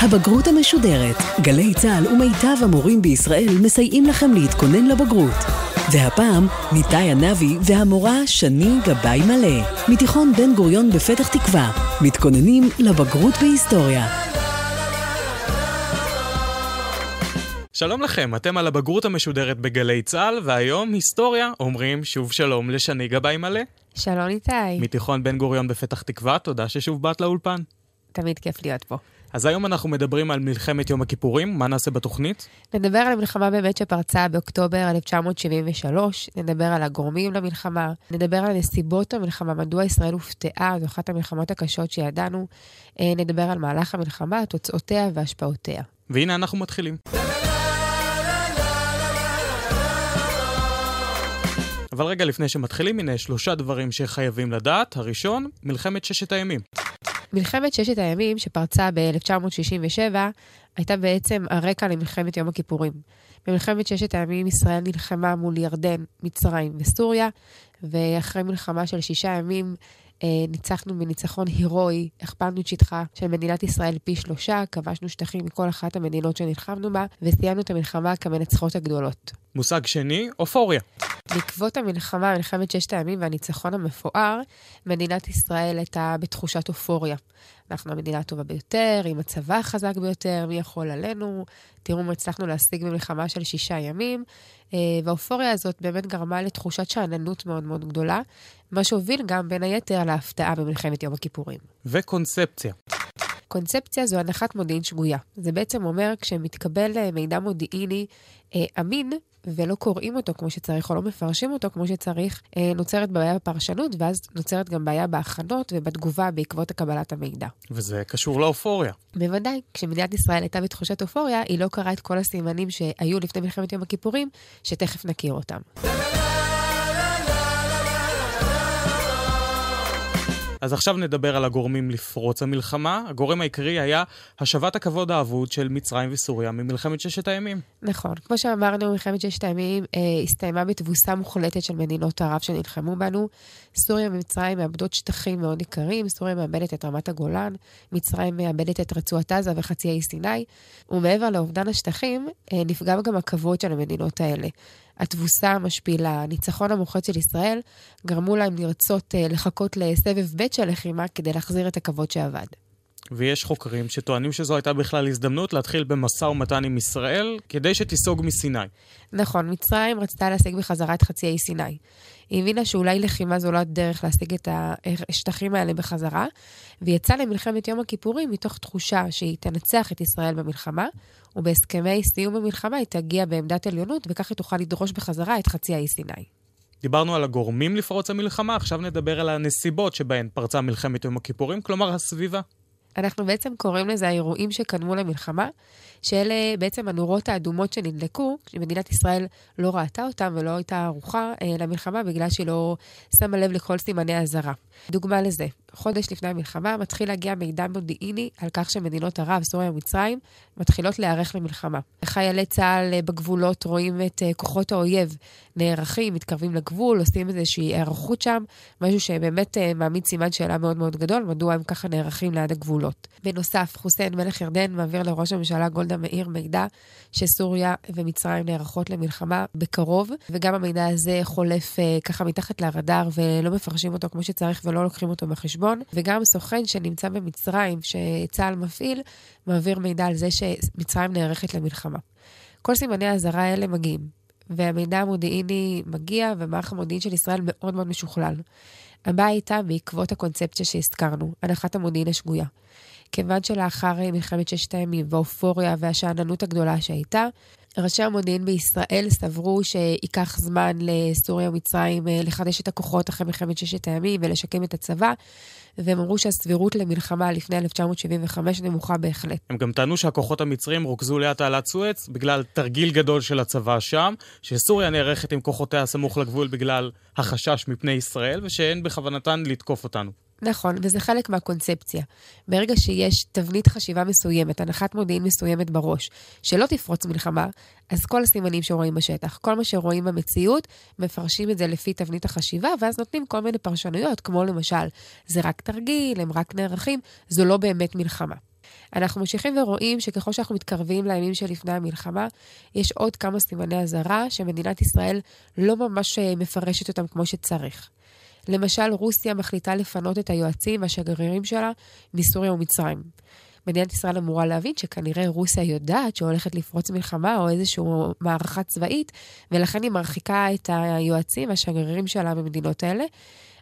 הבגרות המשודרת. גלי צה"ל ומיטב המורים בישראל מסייעים לכם להתכונן לבגרות. והפעם, ניתאי ענבי והמורה שני גבאי מלא, מתיכון בן גוריון בפתח תקווה, מתכוננים לבגרות בהיסטוריה. שלום לכם, אתם על הבגרות המשודרת בגלי צה"ל, והיום היסטוריה אומרים שוב שלום לשני גבאי מלא. שלום איתי. מתיכון בן גוריון בפתח תקווה, תודה ששוב באת לאולפן. תמיד כיף להיות פה. אז היום אנחנו מדברים על מלחמת יום הכיפורים, מה נעשה בתוכנית? נדבר על המלחמה באמת שפרצה באוקטובר 1973, נדבר על הגורמים למלחמה, נדבר על נסיבות המלחמה, מדוע ישראל הופתעה, זו אחת המלחמות הקשות שידענו, אה, נדבר על מהלך המלחמה, תוצאותיה והשפעותיה. והנה אנחנו מתחילים. אבל רגע לפני שמתחילים, הנה שלושה דברים שחייבים לדעת. הראשון, מלחמת ששת הימים. מלחמת ששת הימים שפרצה ב-1967 הייתה בעצם הרקע למלחמת יום הכיפורים. במלחמת ששת הימים ישראל נלחמה מול ירדן, מצרים וסוריה, ואחרי מלחמה של שישה ימים ניצחנו בניצחון הירואי, הכפלנו את שטחה של מדינת ישראל פי שלושה, כבשנו שטחים מכל אחת המדינות שנלחמנו בה, וסיימנו את המלחמה כמנצחות הגדולות. מושג שני, אופוריה. בעקבות המלחמה, מלחמת ששת הימים והניצחון המפואר, מדינת ישראל הייתה בתחושת אופוריה. אנחנו המדינה הטובה ביותר, עם הצבא החזק ביותר, מי יכול עלינו? תראו מה הצלחנו להשיג במלחמה של שישה ימים. אה, והאופוריה הזאת באמת גרמה לתחושת שאננות מאוד מאוד גדולה, מה שהוביל גם, בין היתר, להפתעה במלחמת יום הכיפורים. וקונספציה. קונספציה זו הנחת מודיעין שגויה. זה בעצם אומר כשמתקבל אה, מידע מודיעיני אה, אמין, ולא קוראים אותו כמו שצריך, או לא מפרשים אותו כמו שצריך, אה, נוצרת בעיה בפרשנות, ואז נוצרת גם בעיה בהכנות ובתגובה בעקבות קבלת המידע. וזה קשור לאופוריה. בוודאי, כשמדינת ישראל הייתה בתחושת אופוריה, היא לא קראה את כל הסימנים שהיו לפני מלחמת יום הכיפורים, שתכף נכיר אותם. אז עכשיו נדבר על הגורמים לפרוץ המלחמה. הגורם העיקרי היה השבת הכבוד האבוד של מצרים וסוריה ממלחמת ששת הימים. נכון. כמו שאמרנו, מלחמת ששת הימים אה, הסתיימה בתבוסה מוחלטת של מדינות ערב שנלחמו בנו. סוריה ומצרים מאבדות שטחים מאוד ניכרים, סוריה מאבדת את רמת הגולן, מצרים מאבדת את רצועת עזה וחצי האי סיני, ומעבר לאובדן השטחים, אה, נפגע גם הכבוד של המדינות האלה. התבוסה המשפילה, הניצחון המוחץ של ישראל, גרמו להם לרצות uh, לחכות לסבב ב' של לחימה כדי להחזיר את הכבוד שאבד. ויש חוקרים שטוענים שזו הייתה בכלל הזדמנות להתחיל במשא ומתן עם ישראל כדי שתיסוג מסיני. נכון, מצרים רצתה להשיג בחזרה את חצי האי סיני. היא הבינה שאולי לחימה זו לא הדרך להשיג את השטחים האלה בחזרה, ויצאה למלחמת יום הכיפורים מתוך תחושה שהיא תנצח את ישראל במלחמה, ובהסכמי סיום המלחמה היא תגיע בעמדת עליונות, וכך היא תוכל לדרוש בחזרה את חצי האי סיני. דיברנו על הגורמים לפרוץ המלחמה, עכשיו נדבר על הנסיבות שבהן פרצה מלחמת יום הכיפורים, כלומר הסביבה. אנחנו בעצם קוראים לזה האירועים שקדמו למלחמה, שאלה בעצם הנורות האדומות שנדלקו, שמדינת ישראל לא ראתה אותם ולא הייתה ערוכה אה, למלחמה בגלל שהיא לא שמה לב לכל סימני אזהרה. דוגמה לזה, חודש לפני המלחמה מתחיל להגיע מידע מודיעיני על כך שמדינות ערב, סוריה ומצרים, מתחילות להיערך למלחמה. חיילי צה"ל אה, בגבולות רואים את אה, כוחות האויב נערכים, מתקרבים לגבול, עושים איזושהי היערכות שם, משהו שבאמת אה, מעמיד סימן שאלה מאוד מאוד גדול, מדוע הם ככה נערכים ליד הגבולות. בנוסף, חוסיין מלך ירדן מעביר לראש הממשלה גולדה מאיר מידע שסוריה ומצרים נערכות למלחמה בקרוב, וגם המידע הזה חולף ככה מתחת לרדאר ולא מפרשים אותו כמו שצריך ולא לוקחים אותו בחשבון, וגם סוכן שנמצא במצרים, שצה"ל מפעיל, מעביר מידע על זה שמצרים נערכת למלחמה. כל סימני האזהרה האלה מגיעים, והמידע המודיעיני מגיע, ומערך המודיעין של ישראל מאוד מאוד משוכלל. הבעיה הייתה בעקבות הקונספציה שהזכרנו, הנחת המודיעין השגויה. כיוון שלאחר מלחמת ששת הימים והאופוריה והשאננות הגדולה שהייתה, ראשי המודיעין בישראל סברו שייקח זמן לסוריה ומצרים אה, לחדש את הכוחות אחרי מלחמת ששת הימים ולשקם את הצבא, והם אמרו שהסבירות למלחמה לפני 1975 נמוכה בהחלט. הם גם טענו שהכוחות המצרים רוכזו ליד תעלת סואץ בגלל תרגיל גדול של הצבא שם, שסוריה נערכת עם כוחותיה סמוך לגבול בגלל החשש מפני ישראל, ושאין בכוונתן לתקוף אותנו. נכון, וזה חלק מהקונספציה. ברגע שיש תבנית חשיבה מסוימת, הנחת מודיעין מסוימת בראש, שלא תפרוץ מלחמה, אז כל הסימנים שרואים בשטח, כל מה שרואים במציאות, מפרשים את זה לפי תבנית החשיבה, ואז נותנים כל מיני פרשנויות, כמו למשל, זה רק תרגיל, הם רק נערכים, זו לא באמת מלחמה. אנחנו ממשיכים ורואים שככל שאנחנו מתקרבים לימים שלפני המלחמה, יש עוד כמה סימני אזהרה שמדינת ישראל לא ממש אה, מפרשת אותם כמו שצריך. למשל, רוסיה מחליטה לפנות את היועצים והשגרירים שלה מסוריה ומצרים. מדינת ישראל אמורה להבין שכנראה רוסיה יודעת שהולכת לפרוץ מלחמה או איזושהי מערכה צבאית, ולכן היא מרחיקה את היועצים והשגרירים שלה במדינות האלה.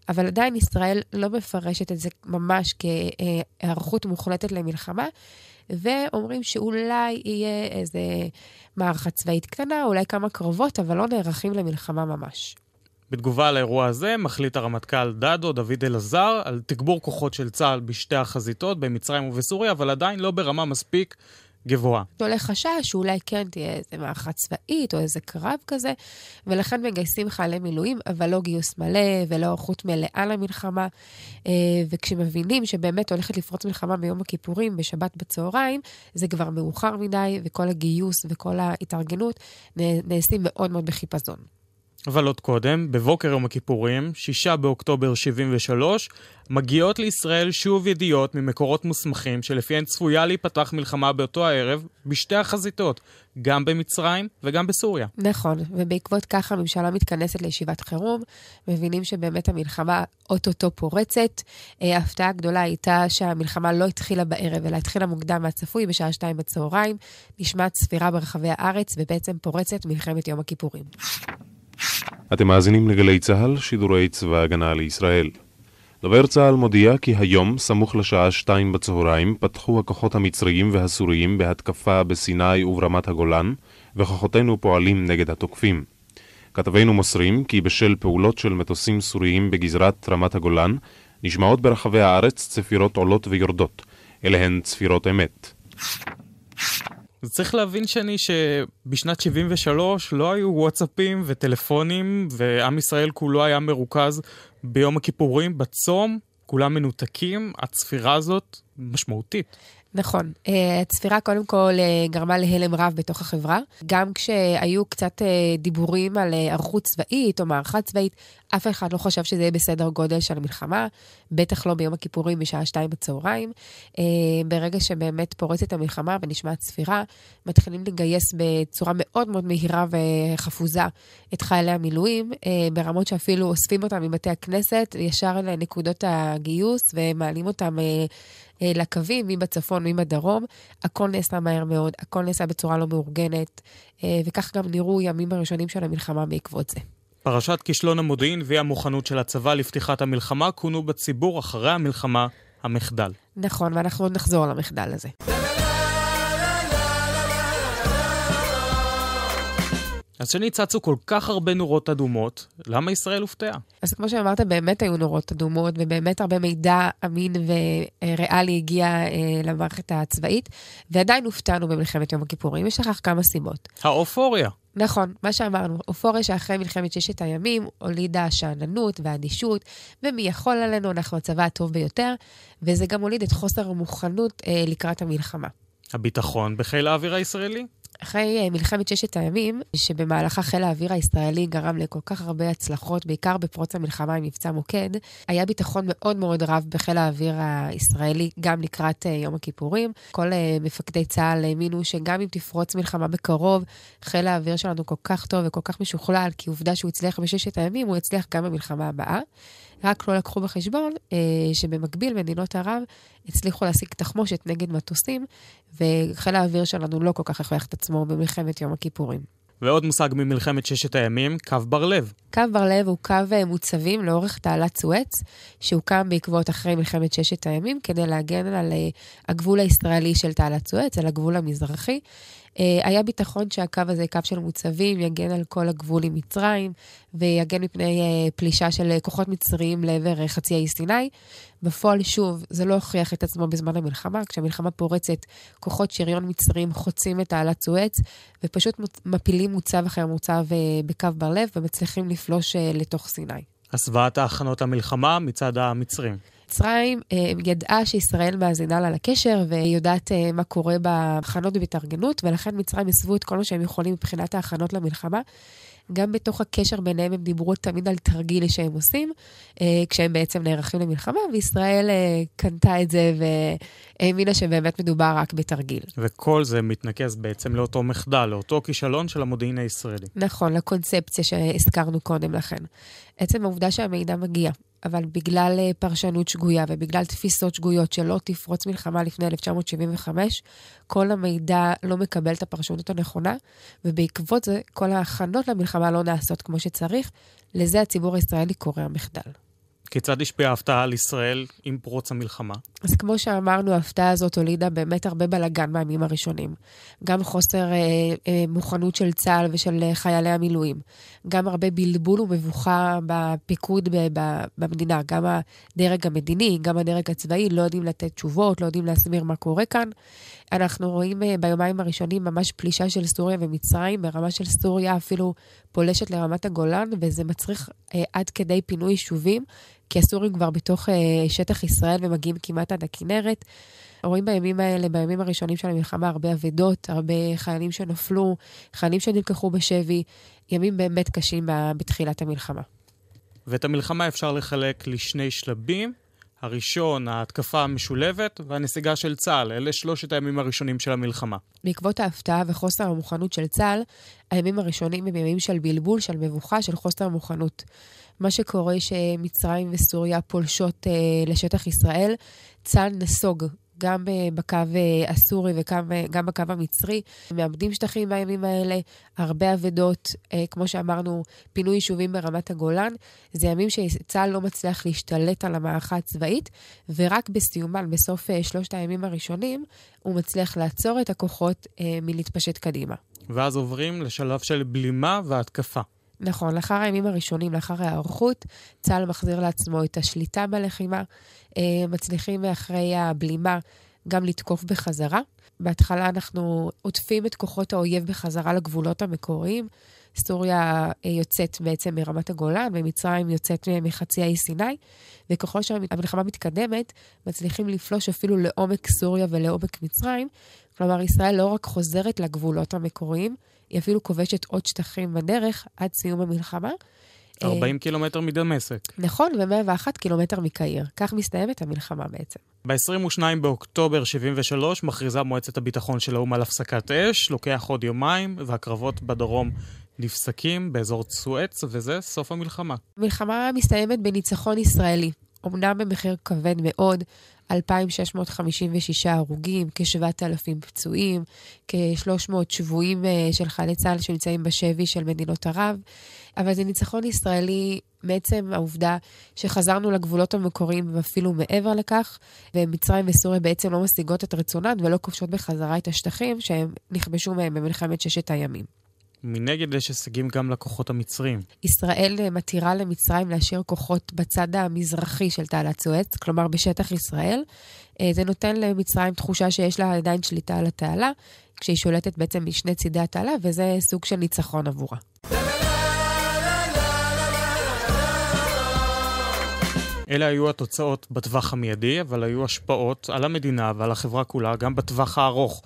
אבל עדיין ישראל לא מפרשת את זה ממש כהיערכות מוחלטת למלחמה, ואומרים שאולי יהיה איזה מערכה צבאית קטנה, אולי כמה קרבות, אבל לא נערכים למלחמה ממש. בתגובה לאירוע הזה מחליט הרמטכ"ל דדו, דוד אלעזר, על תגבור כוחות של צה"ל בשתי החזיתות, במצרים ובסוריה, אבל עדיין לא ברמה מספיק גבוהה. עולה חשש שאולי כן תהיה איזה מערכה צבאית או איזה קרב כזה, ולכן מגייסים חיילי מילואים, אבל לא גיוס מלא ולא ערכות מלאה למלחמה. אה, וכשמבינים שבאמת הולכת לפרוץ מלחמה ביום הכיפורים, בשבת בצהריים, זה כבר מאוחר מדי, וכל הגיוס וכל ההתארגנות נעשים מאוד מאוד בחיפזון. אבל עוד קודם, בבוקר יום הכיפורים, 6 באוקטובר 73, מגיעות לישראל שוב ידיעות ממקורות מוסמכים שלפיהן צפויה להיפתח מלחמה באותו הערב בשתי החזיתות, גם במצרים וגם בסוריה. נכון, ובעקבות כך הממשלה מתכנסת לישיבת חירום, מבינים שבאמת המלחמה אוטוטו פורצת. אה, ההפתעה הגדולה הייתה שהמלחמה לא התחילה בערב, אלא התחילה מוקדם מהצפוי בשעה שתיים בצהריים, נשמעת ספירה ברחבי הארץ ובעצם פורצת מלחמת יום הכיפורים. אתם מאזינים לגלי צה"ל, שידורי צבא ההגנה לישראל. דובר צה"ל מודיע כי היום, סמוך לשעה שתיים בצהריים, פתחו הכוחות המצריים והסוריים בהתקפה בסיני וברמת הגולן, וכוחותינו פועלים נגד התוקפים. כתבינו מוסרים כי בשל פעולות של מטוסים סוריים בגזרת רמת הגולן, נשמעות ברחבי הארץ צפירות עולות ויורדות. אלה הן צפירות אמת. אז צריך להבין שאני שבשנת 73 לא היו וואטסאפים וטלפונים, ועם ישראל כולו היה מרוכז ביום הכיפורים, בצום, כולם מנותקים, הצפירה הזאת משמעותית. נכון. אה, הצפירה קודם כל אה, גרמה להלם רב בתוך החברה. גם כשהיו קצת אה, דיבורים על ערכות צבאית או מערכה צבאית, אף אחד לא חשב שזה יהיה בסדר גודל של מלחמה, בטח לא ביום הכיפורים בשעה שתיים בצהריים. ברגע שבאמת פורצת המלחמה ונשמעת צפירה, מתחילים לגייס בצורה מאוד מאוד מהירה וחפוזה את חיילי המילואים, ברמות שאפילו אוספים אותם מבתי הכנסת ישר לנקודות הגיוס ומעלים אותם לקווים, מי בצפון, מי בדרום. הכל נעשה מהר מאוד, הכל נעשה בצורה לא מאורגנת, אה, וכך גם נראו ימים הראשונים של המלחמה בעקבות זה. פרשת כישלון המודיעין והמוכנות של הצבא לפתיחת המלחמה כונו בציבור אחרי המלחמה המחדל. נכון, ואנחנו עוד נחזור למחדל הזה. אז שני צצו כל כך הרבה נורות אדומות, למה ישראל הופתעה? אז כמו שאמרת, באמת היו נורות אדומות, ובאמת הרבה מידע אמין וריאלי הגיע אה, למערכת הצבאית, ועדיין הופתענו במלחמת יום הכיפורים. יש לכך כמה סיבות. האופוריה. נכון, מה שאמרנו, אופוריה שאחרי מלחמת ששת הימים הולידה שאננות ואדישות, ומי יכול עלינו, אנחנו הצבא הטוב ביותר, וזה גם הוליד את חוסר המוכנות אה, לקראת המלחמה. הביטחון בחיל האוויר הישראלי? אחרי אה, מלחמת ששת הימים, שבמהלכה חיל האוויר הישראלי גרם לכל כך הרבה הצלחות, בעיקר בפרוץ המלחמה עם מבצע מוקד, היה ביטחון מאוד מאוד רב בחיל האוויר הישראלי, גם לקראת אה, יום הכיפורים. כל אה, מפקדי צה"ל האמינו שגם אם תפרוץ מלחמה בקרוב, חיל האוויר שלנו כל כך טוב וכל כך משוכלל, כי עובדה שהוא הצליח בששת הימים, הוא יצליח גם במלחמה הבאה. רק לא לקחו בחשבון אה, שבמקביל מדינות ערב הצליחו להשיג תחמושת נגד מטוסים, וחיל האוויר שלנו לא כל כך הכריח את עצמו במלחמת יום הכיפורים. ועוד מושג ממלחמת ששת הימים, קו בר לב. קו בר לב הוא קו אה, מוצבים לאורך תעלת סואץ, שהוקם בעקבות אחרי מלחמת ששת הימים, כדי להגן על אה, הגבול הישראלי של תעלת סואץ, על הגבול המזרחי. אה, היה ביטחון שהקו הזה, קו של מוצבים, יגן על כל הגבול עם מצרים, ויגן מפני פלישה של כוחות מצריים לעבר חצי האי סיני. בפועל, שוב, זה לא הוכיח את עצמו בזמן המלחמה. כשהמלחמה פורצת, כוחות שריון מצריים חוצים את תעלת סואץ, ופשוט מפילים מוצב אחר מוצב בקו בר לב, ומצליחים לפלוש לתוך סיני. הסוואת ההכנות למלחמה מצד המצרים. מצרים אה, ידעה שישראל מאזינה לה לקשר ויודעת אה, מה קורה בהכנות ובהתארגנות, ולכן מצרים הסבו את כל מה שהם יכולים מבחינת ההכנות למלחמה. גם בתוך הקשר ביניהם הם דיברו תמיד על תרגיל שהם עושים, אה, כשהם בעצם נערכים למלחמה, וישראל אה, קנתה את זה והאמינה שבאמת מדובר רק בתרגיל. וכל זה מתנקז בעצם לאותו מחדל, לאותו כישלון של המודיעין הישראלי. נכון, לקונספציה שהזכרנו קודם לכן. עצם העובדה שהמידע מגיע אבל בגלל אה, פרשנות שגויה ובגלל תפיסות שגויות שלא תפרוץ מלחמה לפני 1975, כל המידע לא מקבל את הפרשנות הנכונה, ובעקבות זה כל ההכנות למלחמה לא נעשות כמו שצריך. לזה הציבור הישראלי קורא המחדל. כיצד השפיעה ההפתעה על ישראל עם פרוץ המלחמה? אז כמו שאמרנו, ההפתעה הזאת הולידה באמת הרבה בלאגן מהימים הראשונים. גם חוסר אה, אה, מוכנות של צה"ל ושל אה, חיילי המילואים. גם הרבה בלבול ומבוכה בפיקוד ב, ב, במדינה. גם הדרג המדיני, גם הדרג הצבאי לא יודעים לתת תשובות, לא יודעים להסביר מה קורה כאן. אנחנו רואים אה, ביומיים הראשונים ממש פלישה של סוריה ומצרים, ברמה של סוריה אפילו פולשת לרמת הגולן, וזה מצריך אה, עד כדי פינוי יישובים, כי הסורים כבר בתוך אה, שטח ישראל ומגיעים כמעט עד הכנרת. רואים בימים האלה, בימים הראשונים של המלחמה, הרבה אבדות, הרבה חיילים שנפלו, חיילים שנלקחו בשבי, ימים באמת קשים בתחילת המלחמה. ואת המלחמה אפשר לחלק לשני שלבים. הראשון, ההתקפה המשולבת, והנסיגה של צה"ל. אלה שלושת הימים הראשונים של המלחמה. בעקבות ההפתעה וחוסר המוכנות של צה"ל, הימים הראשונים הם ימים של בלבול, של מבוכה, של חוסר מוכנות. מה שקורה שמצרים וסוריה פולשות אה, לשטח ישראל, צה"ל נסוג גם אה, בקו אה, הסורי וגם אה, בקו המצרי. מאבדים שטחים בימים האלה, הרבה אבדות, כמו שאמרנו, פינוי יישובים ברמת הגולן. זה ימים שצה"ל לא מצליח להשתלט על המערכה הצבאית, ורק בסיומן, בסוף שלושת הימים הראשונים, הוא מצליח לעצור את הכוחות מלהתפשט קדימה. ואז עוברים לשלב של בלימה והתקפה. נכון, לאחר הימים הראשונים, לאחר ההיערכות, צה"ל מחזיר לעצמו את השליטה בלחימה. אה, מצליחים אחרי הבלימה גם לתקוף בחזרה. בהתחלה אנחנו עוטפים את כוחות האויב בחזרה לגבולות המקוריים. סוריה אה, יוצאת בעצם מרמת הגולן, ומצרים יוצאת מחצי האי סיני, וככל שהמלחמה מתקדמת, מצליחים לפלוש אפילו לעומק סוריה ולעומק מצרים. כלומר, ישראל לא רק חוזרת לגבולות המקוריים, היא אפילו כובשת עוד שטחים בדרך עד סיום המלחמה. 40 אה, קילומטר מדמשק. נכון, ו-101 קילומטר מקהיר. כך מסתיימת המלחמה בעצם. ב-22 באוקטובר 73 מכריזה מועצת הביטחון של האו"ם על הפסקת אש, לוקח עוד יומיים, והקרבות בדרום נפסקים באזור צואץ, וזה סוף המלחמה. המלחמה מסתיימת בניצחון ישראלי. אמנם במחיר כבד מאוד, 2,656 הרוגים, כ-7,000 פצועים, כ-300 שבויים אה, של חיילי צה"ל שנמצאים בשבי של מדינות ערב, אבל זה ניצחון ישראלי מעצם העובדה שחזרנו לגבולות המקוריים ואפילו מעבר לכך, ומצרים וסוריה בעצם לא משיגות את רצונן ולא כובשות בחזרה את השטחים שהם נכבשו מהם במלחמת ששת הימים. מנגד יש הישגים גם לכוחות המצרים. ישראל אה, מתירה למצרים להשאיר כוחות בצד המזרחי של תעלת סואץ, כלומר בשטח ישראל. אה, זה נותן למצרים תחושה שיש לה עדיין שליטה על התעלה, כשהיא שולטת בעצם משני צידי התעלה, וזה סוג של ניצחון עבורה. אלה היו התוצאות בטווח המיידי, אבל היו השפעות על המדינה ועל החברה כולה, גם בטווח הארוך.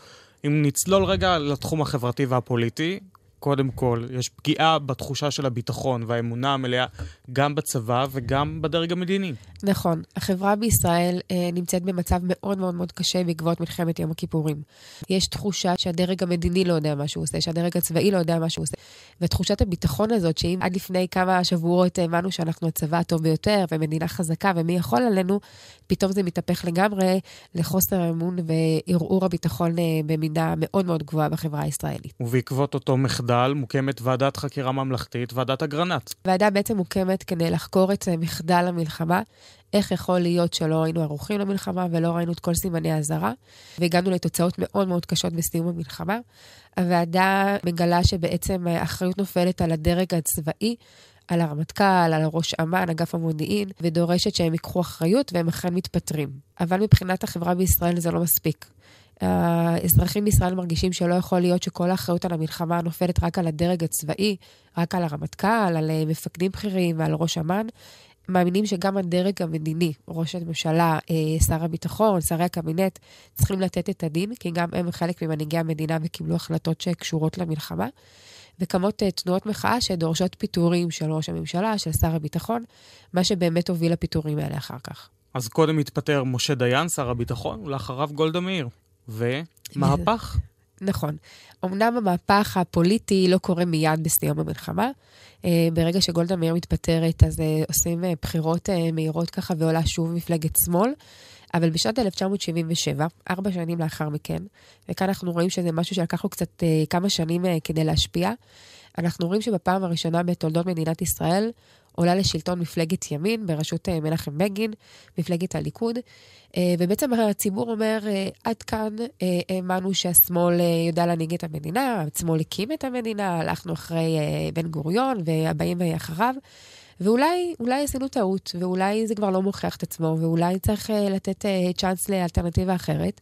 אם נצלול רגע לתחום החברתי והפוליטי, קודם כל, יש פגיעה בתחושה של הביטחון והאמונה המלאה גם בצבא וגם בדרג המדיני. נכון. החברה בישראל אה, נמצאת במצב מאוד מאוד מאוד קשה בעקבות מלחמת יום הכיפורים. יש תחושה שהדרג המדיני לא יודע מה שהוא עושה, שהדרג הצבאי לא יודע מה שהוא עושה. ותחושת הביטחון הזאת, שאם עד לפני כמה שבועות הבנו שאנחנו הצבא הטוב ביותר ומדינה חזקה ומי יכול עלינו, פתאום זה מתהפך לגמרי לחוסר אמון וערעור הביטחון אה, במידה מאוד מאוד גבוהה בחברה הישראלית. ובעקבות אותו מחדל מוקמת ועדת חקירה ממלכתית, ועדת אגרנט. ועדה בעצם מוקמת כדי לחקור את אה, מחדל המלחמה. איך יכול להיות שלא היינו ערוכים למלחמה ולא ראינו את כל סימני האזהרה, והגענו לתוצאות מאוד מאוד קשות בסיום המלחמה. הוועדה מגלה שבעצם האחריות נופלת על הדרג הצבאי, על הרמטכ"ל, על ראש אמ"ן, אגף המודיעין, ודורשת שהם ייקחו אחריות והם אכן מתפטרים. אבל מבחינת החברה בישראל זה לא מספיק. האזרחים בישראל מרגישים שלא יכול להיות שכל האחריות על המלחמה נופלת רק על הדרג הצבאי, רק על הרמטכ"ל, על מפקדים בכירים ועל ראש אמ"ן, מאמינים שגם הדרג המדיני, ראש הממשלה, אה, שר הביטחון, שרי הקבינט, צריכים לתת את הדין, כי גם הם חלק ממנהיגי המדינה וקיבלו החלטות שקשורות למלחמה. וקמות אה, תנועות מחאה שדורשות פיטורים של ראש הממשלה, של שר הביטחון, מה שבאמת הוביל לפיטורים האלה אחר כך. אז קודם התפטר משה דיין, שר הביטחון, ולאחריו גולדה מאיר. ומהפך? נכון. אמנם המהפך הפוליטי לא קורה מיד בסיום המלחמה. אה, ברגע שגולדה מאיר מתפטרת, אז אה, עושים בחירות מהירות ככה ועולה שוב מפלגת שמאל. אבל בשנת 1977, ארבע שנים לאחר מכן, וכאן אנחנו רואים שזה משהו שלקח לו קצת אה, כמה שנים אה, כדי להשפיע, אנחנו רואים שבפעם הראשונה בתולדות מדינת ישראל עולה לשלטון מפלגת ימין בראשות אה, מנחם בגין, מפלגת הליכוד, אה, ובעצם הציבור אומר, אה, עד כאן אה, האמנו שהשמאל אה, יודע להנהיג את המדינה, השמאל הקים את המדינה, הלכנו אחרי אה, בן גוריון והבאים אחריו. ואולי אולי עשינו טעות, ואולי זה כבר לא מוכיח את עצמו, ואולי צריך uh, לתת uh, צ'אנס לאלטרנטיבה אחרת.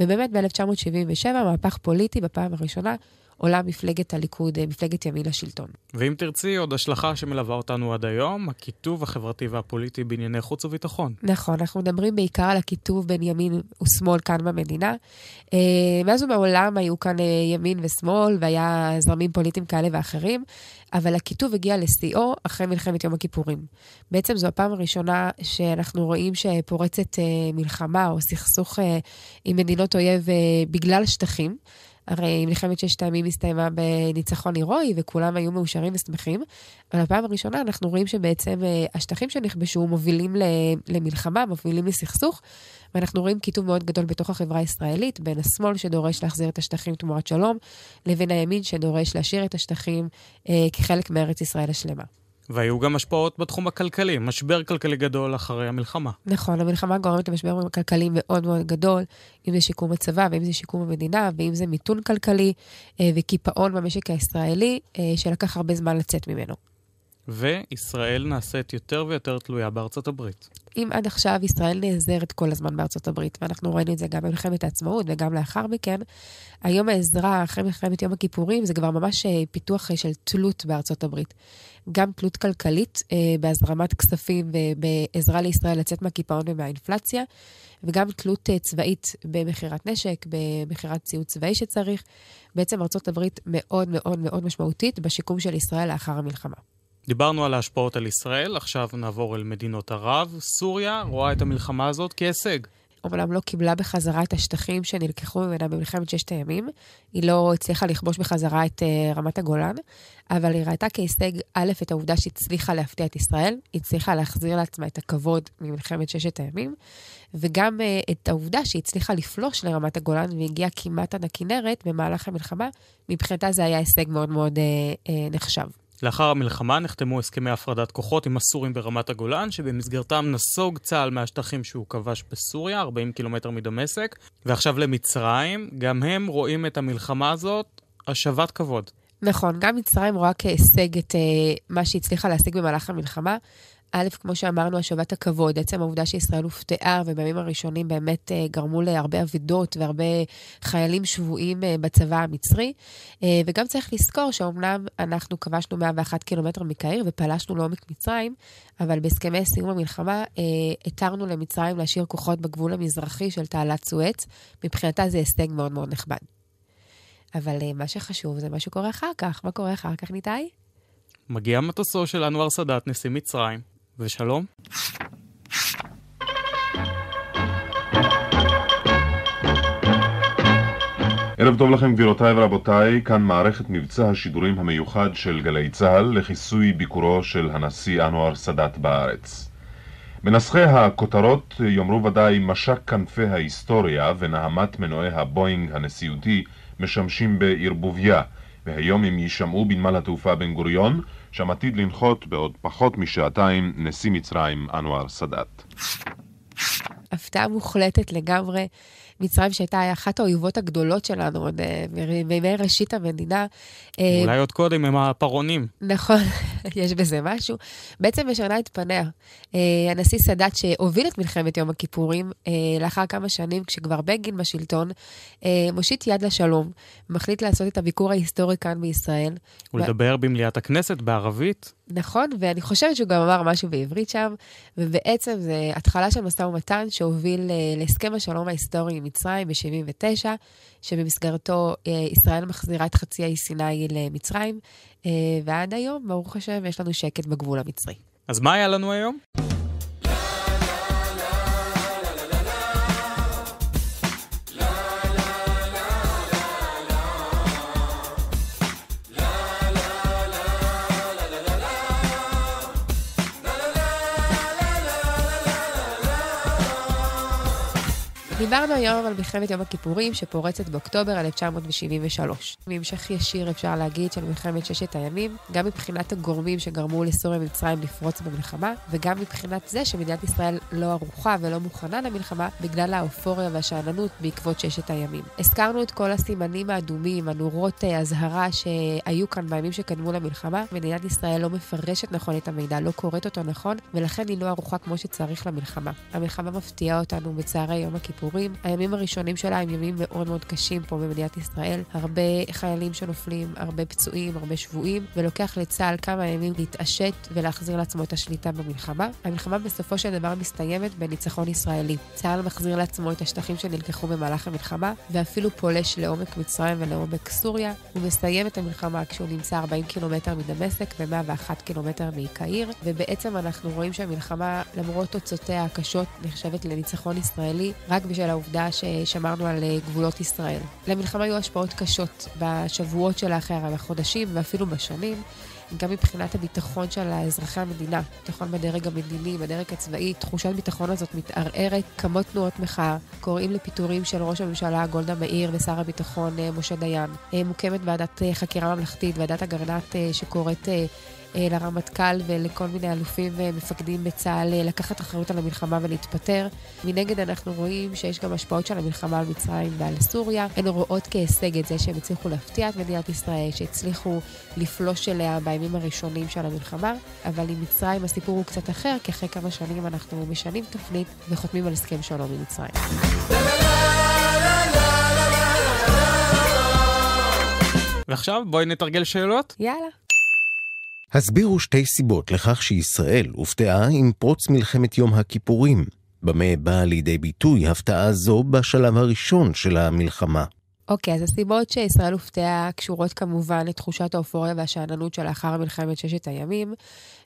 ובאמת ב-1977, מהפך פוליטי בפעם הראשונה, עולה מפלגת הליכוד, אה, מפלגת ימין לשלטון. ואם תרצי, עוד השלכה שמלווה אותנו עד היום, הקיטוב החברתי והפוליטי בענייני חוץ וביטחון. נכון, אנחנו מדברים בעיקר על הקיטוב בין ימין ושמאל כאן במדינה. אה, מאז ומעולם היו כאן אה, ימין ושמאל, והיה זרמים פוליטיים כאלה ואחרים, אבל הקיטוב הגיע לשיאו אחרי מלחמת יום הכיפורים. בעצם זו הפעם הראשונה שאנחנו רואים שפורצת מלחמה או סכסוך עם מדינות אויב בגלל שטחים. הרי מלחמת ששת הימים הסתיימה בניצחון הירואי, וכולם היו מאושרים ושמחים. אבל הפעם הראשונה אנחנו רואים שבעצם אה, השטחים שנכבשו מובילים למלחמה, מובילים לסכסוך, ואנחנו רואים קיטוב מאוד גדול בתוך החברה הישראלית, בין השמאל שדורש להחזיר את השטחים תמורת שלום, לבין הימין שדורש להשאיר את השטחים אה, כחלק מארץ ישראל השלמה. והיו גם השפעות בתחום הכלכלי, משבר כלכלי גדול אחרי המלחמה. נכון, המלחמה גורמת למשבר כלכלי מאוד מאוד גדול, אם זה שיקום הצבא, ואם זה שיקום המדינה, ואם זה מיתון כלכלי אה, וקיפאון במשק הישראלי, אה, שלקח הרבה זמן לצאת ממנו. וישראל נעשית יותר ויותר תלויה בארצות הברית. אם עד עכשיו ישראל נעזרת כל הזמן בארצות הברית, ואנחנו ראינו את זה גם במלחמת העצמאות וגם לאחר מכן, היום העזרה אחרי מלחמת יום הכיפורים זה כבר ממש אה, פיתוח של תלות בארצות הברית. גם תלות כלכלית אה, בהזרמת כספים ובעזרה לישראל לצאת מהקיפאון ומהאינפלציה, וגם תלות אה, צבאית במכירת נשק, במכירת ציוד צבאי שצריך. בעצם ארצות הברית מאוד מאוד מאוד משמעותית בשיקום של ישראל לאחר המלחמה. דיברנו על ההשפעות על ישראל, עכשיו נעבור אל מדינות ערב. סוריה רואה את המלחמה הזאת כהישג. אומנם לא קיבלה בחזרה את השטחים שנלקחו ממנה במלחמת ששת הימים, היא לא הצליחה לכבוש בחזרה את uh, רמת הגולן, אבל היא ראתה כהישג, א', את העובדה שהצליחה להפתיע את ישראל, היא הצליחה להחזיר לעצמה את הכבוד ממלחמת ששת הימים, וגם uh, את העובדה שהיא הצליחה לפלוש לרמת הגולן והגיעה כמעט עד הכנרת במהלך המלחמה, מבחינתה זה היה הישג מאוד מאוד uh, uh, נחשב. לאחר המלחמה נחתמו הסכמי הפרדת כוחות עם הסורים ברמת הגולן, שבמסגרתם נסוג צה"ל מהשטחים שהוא כבש בסוריה, 40 קילומטר מדמשק, ועכשיו למצרים, גם הם רואים את המלחמה הזאת השבת כבוד. נכון, גם מצרים רואה כהישג את uh, מה שהצליחה להשיג במהלך המלחמה. א', כמו שאמרנו, השבת הכבוד, עצם העובדה שישראל הופתעה, ובימים הראשונים באמת uh, גרמו להרבה אבדות והרבה חיילים שבויים uh, בצבא המצרי. Uh, וגם צריך לזכור שאומנם אנחנו כבשנו 101 קילומטר מקהיר ופלשנו לעומק מצרים, אבל בהסכמי סיום המלחמה התרנו למצרים להשאיר כוחות בגבול המזרחי של תעלת סואץ. מבחינתה זה הישג מאוד מאוד נכבד. אבל מה שחשוב זה מה שקורה אחר כך. מה קורה אחר כך, ניתאי? מגיע מטוסו של אנואר סאדאת, נשיא מצרים, ושלום. ערב טוב לכם גבירותיי ורבותיי, כאן מערכת מבצע השידורים המיוחד של גלי צה"ל לכיסוי ביקורו של הנשיא אנואר סאדאת בארץ. מנסחי הכותרות יאמרו ודאי משק כנפי ההיסטוריה ונהמת מנועי הבואינג הנשיאותי משמשים בערבוביה, והיום הם יישמעו בנמל התעופה בן גוריון, שם עתיד לנחות בעוד פחות משעתיים נשיא מצרים אנואר סאדאת. הפתעה מוחלטת לגמרי. מצרים שהייתה אחת האויבות הגדולות שלנו עוד אה, בימי ראשית המדינה. אה, אולי עוד קודם עם הפרעונים. נכון, יש בזה משהו. בעצם משנה את פניה. אה, הנשיא סאדאת שהוביל את מלחמת יום הכיפורים, לאחר כמה שנים, כשכבר בגין בשלטון, מושיט יד לשלום, מחליט לעשות את הביקור ההיסטורי כאן בישראל. ולדבר ו... במליאת הכנסת בערבית. נכון, ואני חושבת שהוא גם אמר משהו בעברית שם, ובעצם זה התחלה של משא ומתן שהוביל אה, להסכם השלום ההיסטורי עם מצרים ב-79, שבמסגרתו אה, ישראל מחזירה את חצי האי סיני למצרים, אה, ועד היום, ברוך השם, יש לנו שקט בגבול המצרי. אז מה היה לנו היום? דיברנו היום על מלחמת יום הכיפורים שפורצת באוקטובר 1973. בהמשך ישיר אפשר להגיד של מלחמת ששת הימים, גם מבחינת הגורמים שגרמו לסוריה ומצרים לפרוץ במלחמה, וגם מבחינת זה שמדינת ישראל לא ערוכה ולא מוכנה למלחמה בגלל האופוריה והשאננות בעקבות ששת הימים. הזכרנו את כל הסימנים האדומים, הנורות אה, אזהרה שהיו כאן בימים שקדמו למלחמה. מדינת ישראל לא מפרשת נכון את המידע, לא קוראת אותו נכון, ולכן היא לא ערוכה כמו שצריך למלחמה. המלחמה מפתיעה אותנו בצערי יום הכיפורים. הכיפורים. הימים הראשונים שלה הם ימים מאוד מאוד קשים פה במדינת ישראל. הרבה חיילים שנופלים, הרבה פצועים, הרבה שבויים, ולוקח לצה"ל כמה ימים להתעשת ולהחזיר לעצמו את השליטה במלחמה. המלחמה בסופו של דבר מסתיימת בניצחון ישראלי. צה"ל מחזיר לעצמו את השטחים שנלקחו במהלך המלחמה, ואפילו פולש לעומק מצרים ולעומק סוריה. הוא מסיים את המלחמה כשהוא נמצא 40 קילומטר מדמשק ו-101 קילומטר מקהיר, ובעצם אנחנו רואים שהמלחמה, למרות תוצאותיה הקשות, נחשבת לניצחון ישראלי, רק בשל העובדה ששמרנו על אה, גבולות ישראל. למלחמה היו השפעות קשות בשבועות שלאחר, בחודשים ואפילו בשנים. גם מבחינת הביטחון של אזרחי המדינה, ביטחון בדרג המדיני, בדרג הצבאי, תחושת ביטחון הזאת מתערערת, כמות תנועות מחאה, קוראים לפיטורים של ראש הממשלה גולדה מאיר ושר הביטחון אה, משה דיין. אה, מוקמת ועדת חקירה ממלכתית, ועדת אגרנט שקוראת לרמטכ"ל ולכל מיני אלופים ומפקדים בצה"ל אה, לקחת אחריות על המלחמה ולהתפטר. מנגד אנחנו רואים שיש גם השפעות של המלחמה על מצרים ועל סוריה. הן רואות כהישג את זה שהם הצליחו להפתיע את מדינת ישראל, שהצליחו לפלוש אליה בימים הראשונים של המלחמה, אבל עם מצרים הסיפור הוא קצת אחר, כי אחרי כמה שנים אנחנו משנים תוכנית וחותמים על הסכם שלום עם מצרים. ועכשיו בואי נתרגל שאלות. יאללה. הסבירו שתי סיבות לכך שישראל הופתעה עם פרוץ מלחמת יום הכיפורים. במה באה לידי ביטוי הפתעה זו בשלב הראשון של המלחמה? אוקיי, okay, אז הסיבות שישראל הופתעה קשורות כמובן לתחושת האופוריה והשאננות שלאחר מלחמת ששת הימים,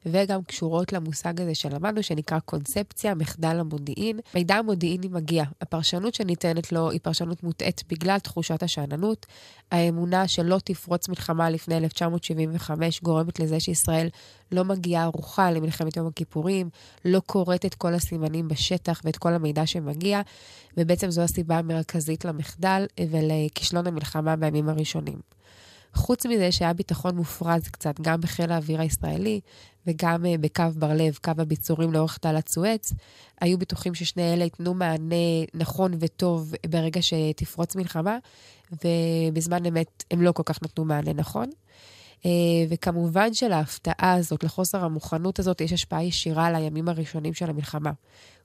וגם קשורות למושג הזה שלמדנו, שנקרא קונספציה, מחדל המודיעין. מידע המודיעיני מגיע. הפרשנות שניתנת לו היא פרשנות מוטעית בגלל תחושת השאננות. האמונה שלא תפרוץ מלחמה לפני 1975 גורמת לזה שישראל לא מגיעה ערוכה למלחמת יום הכיפורים, לא קוראת את כל הסימנים בשטח ואת כל המידע שמגיע, ובעצם זו הסיבה המרכזית למחדל ולכישלון המלחמה בימים הראשונים. חוץ מזה שהיה ביטחון מופרז קצת, גם בחיל האוויר הישראלי וגם uh, בקו בר-לב, קו הביצורים לאורך תעלת סואץ, היו בטוחים ששני אלה ייתנו מענה נכון וטוב ברגע שתפרוץ מלחמה, ובזמן אמת הם לא כל כך נתנו מענה נכון. Uh, וכמובן שלהפתעה הזאת, לחוסר המוכנות הזאת, יש השפעה ישירה על הימים הראשונים של המלחמה.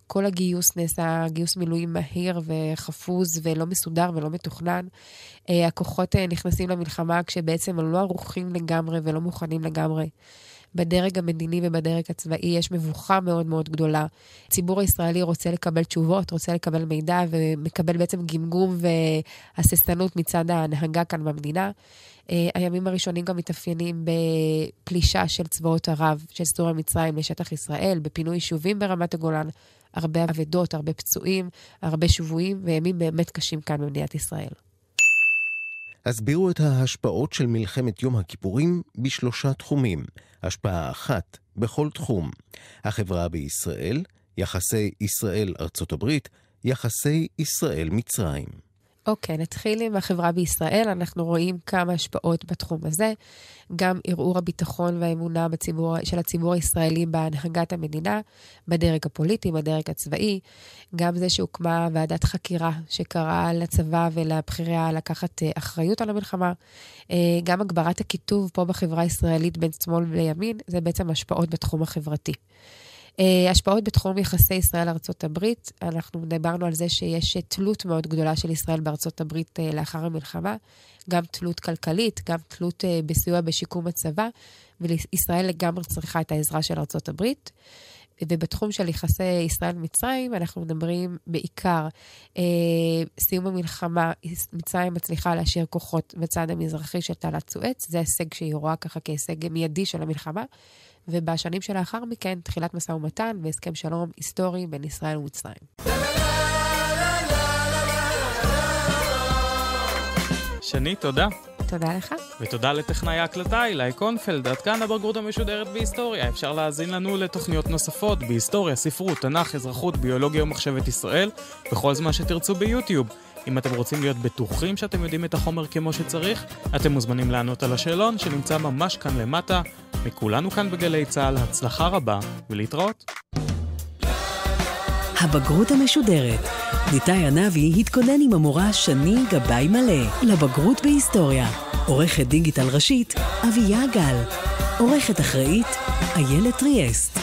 כל הגיוס נעשה גיוס מילואים מהיר וחפוז ולא מסודר ולא מתוכנן. אה, הכוחות אה, נכנסים למלחמה כשבעצם הם לא ערוכים לגמרי ולא מוכנים לגמרי. בדרג המדיני ובדרג הצבאי יש מבוכה מאוד מאוד גדולה. הציבור הישראלי רוצה לקבל תשובות, רוצה לקבל מידע ומקבל בעצם גמגום והססנות מצד ההנהגה כאן במדינה. Uh, הימים הראשונים גם מתאפיינים בפלישה של צבאות ערב, של סוריה מצרים לשטח ישראל, בפינוי יישובים ברמת הגולן, הרבה אבדות, הרבה פצועים, הרבה שבויים, וימים באמת קשים כאן במדינת ישראל. הסבירו את ההשפעות של מלחמת יום הכיפורים בשלושה תחומים. השפעה אחת בכל תחום. החברה בישראל, יחסי ישראל-ארצות הברית, יחסי ישראל-מצרים. אוקיי, okay, נתחיל עם החברה בישראל. אנחנו רואים כמה השפעות בתחום הזה. גם ערעור הביטחון והאמונה בציבור, של הציבור הישראלי בהנהגת המדינה, בדרג הפוליטי, בדרג הצבאי. גם זה שהוקמה ועדת חקירה שקראה לצבא ולבחיריה לקחת אה, אחריות על המלחמה. אה, גם הגברת הקיטוב פה בחברה הישראלית בין שמאל לימין, זה בעצם השפעות בתחום החברתי. אה, השפעות בתחום יחסי ישראל-ארצות הברית, אנחנו דיברנו על זה שיש תלות מאוד גדולה של ישראל בארצות הברית אה, לאחר המלחמה, גם תלות כלכלית, גם תלות אה, בסיוע בשיקום הצבא, וישראל לגמרי צריכה את העזרה של ארצות הברית. ובתחום של יחסי ישראל-מצרים, אנחנו מדברים בעיקר אה, סיום המלחמה, מצרים מצליחה להשאיר כוחות בצד המזרחי של תעלת סואץ, זה הישג שהיא רואה ככה כהישג מיידי של המלחמה. ובשנים שלאחר מכן, תחילת משא ומתן והסכם שלום היסטורי בין ישראל ומצרים. שני, תודה. תודה לך. ותודה לטכנאי ההקלטה אילי קונפלד. עד כאן הבגרות המשודרת בהיסטוריה. אפשר להאזין לנו לתוכניות נוספות בהיסטוריה, ספרות, תנ"ך, אזרחות, ביולוגיה ומחשבת ישראל, בכל זמן שתרצו ביוטיוב. אם אתם רוצים להיות בטוחים שאתם יודעים את החומר כמו שצריך, אתם מוזמנים לענות על השאלון שנמצא ממש כאן למטה. מכולנו כאן בגלי צה"ל, הצלחה רבה ולהתראות. הבגרות המשודרת. ניתאי ענבי התכונן עם המורה שני גבאי מלא לבגרות בהיסטוריה. עורכת דיגיטל ראשית, אביה גל. עורכת אחראית, איילת טריאסט.